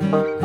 thank